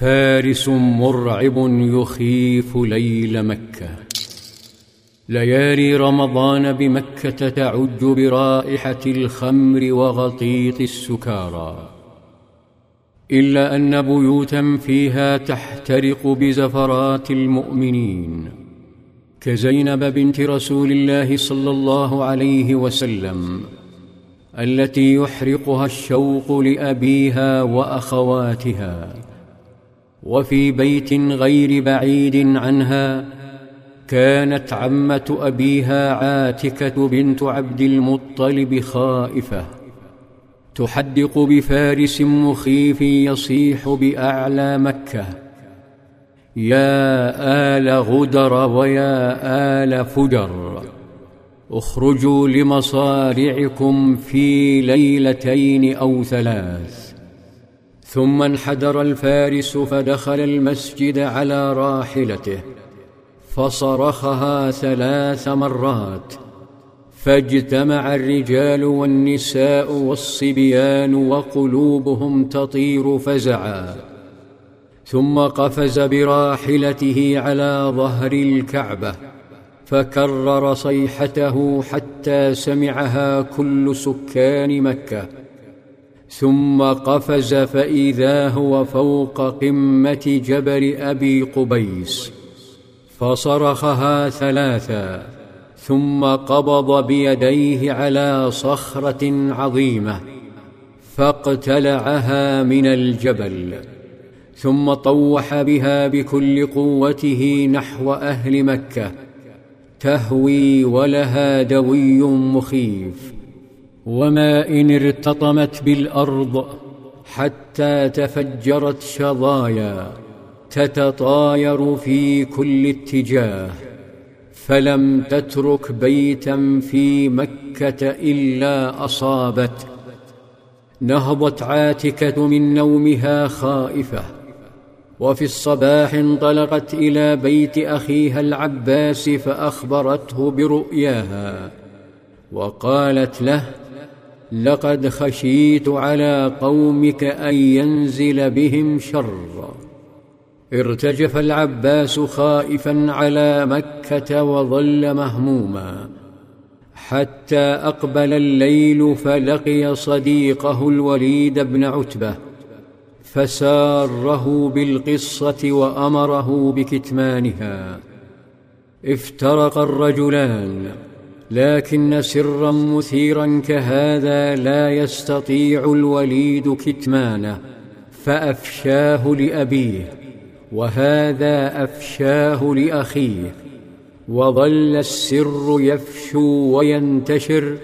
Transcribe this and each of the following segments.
فارس مرعب يخيف ليل مكة. ليالي رمضان بمكة تعج برائحة الخمر وغطيط السكارى. إلا أن بيوتا فيها تحترق بزفرات المؤمنين. كزينب بنت رسول الله صلى الله عليه وسلم التي يحرقها الشوق لأبيها وأخواتها. وفي بيت غير بعيد عنها كانت عمة أبيها عاتكة بنت عبد المطلب خائفة. تحدق بفارس مخيف يصيح بأعلى مكة. يا آل غدر ويا آل فجر اخرجوا لمصارعكم في ليلتين أو ثلاث. ثم انحدر الفارس فدخل المسجد على راحلته فصرخها ثلاث مرات فاجتمع الرجال والنساء والصبيان وقلوبهم تطير فزعا ثم قفز براحلته على ظهر الكعبة فكرر صيحته حتى سمعها كل سكان مكة ثم قفز فإذا هو فوق قمة جبل أبي قبيس فصرخها ثلاثا ثم قبض بيديه على صخرة عظيمة فاقتلعها من الجبل ثم طوح بها بكل قوته نحو أهل مكة تهوي ولها دوي مخيف. وما إن ارتطمت بالأرض حتى تفجرت شظايا تتطاير في كل اتجاه فلم تترك بيتا في مكة إلا أصابت. نهضت عاتكة من نومها خائفة وفي الصباح انطلقت إلى بيت أخيها العباس فأخبرته برؤياها وقالت له لقد خشيت على قومك أن ينزل بهم شر. ارتجف العباس خائفا على مكة وظل مهموما. حتى أقبل الليل فلقي صديقه الوليد بن عتبة فساره بالقصة وأمره بكتمانها. افترق الرجلان. لكن سرا مثيرا كهذا لا يستطيع الوليد كتمانه فأفشاه لأبيه وهذا أفشاه لأخيه وظل السر يفشو وينتشر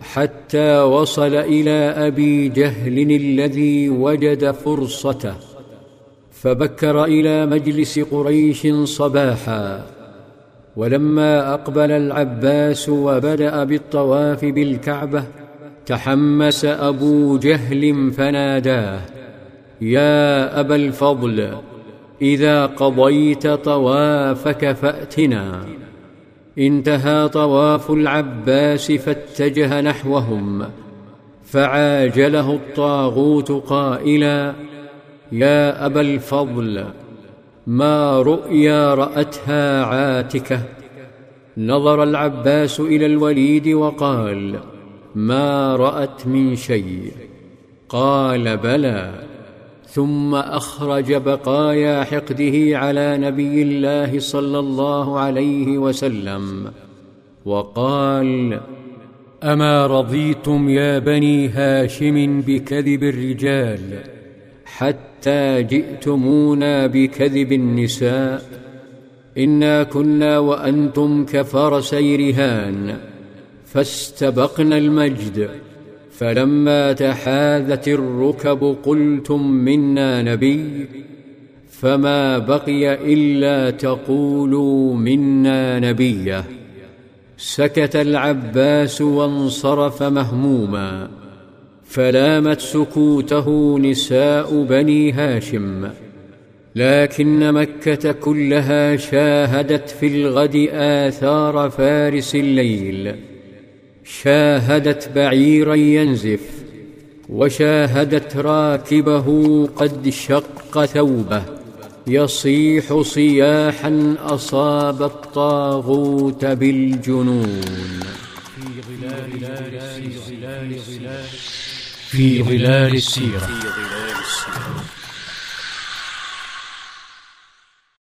حتى وصل إلى أبي جهل الذي وجد فرصته فبكر إلى مجلس قريش صباحا. ولما أقبل العباس وبدأ بالطواف بالكعبة تحمس أبو جهل فناداه يا أبا الفضل إذا قضيت طوافك فأتنا. انتهى طواف العباس فاتجه نحوهم فعاجله الطاغوت قائلا يا أبا الفضل ما رؤيا رأتها عاتكة. نظر العباس إلى الوليد وقال ما رأت من شيء. قال بلى. ثم أخرج بقايا حقده على نبي الله صلى الله عليه وسلم وقال أما رضيتم يا بني هاشم بكذب الرجال حتى جئتمونا بكذب النساء. إنا كنا وأنتم كفرسي رهان فاستبقنا المجد. فلما تحاذت الركب قلتم منا نبي. فما بقي إلا تقولوا منا نبية. سكت العباس وانصرف مهموما. فلامت سكوته نساء بني هاشم. لكن مكة كلها شاهدت في الغد آثار فارس الليل. شاهدت بعيرا ينزف وشاهدت راكبه قد شق ثوبه. يصيح صياحا أصاب الطاغوت بالجنون. في في ظلال السيرة.